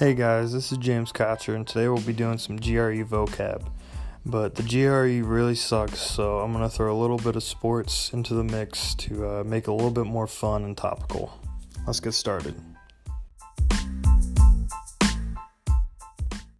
Hey guys, this is James Kotcher, and today we'll be doing some GRE vocab. But the GRE really sucks, so I'm going to throw a little bit of sports into the mix to uh, make it a little bit more fun and topical. Let's get started.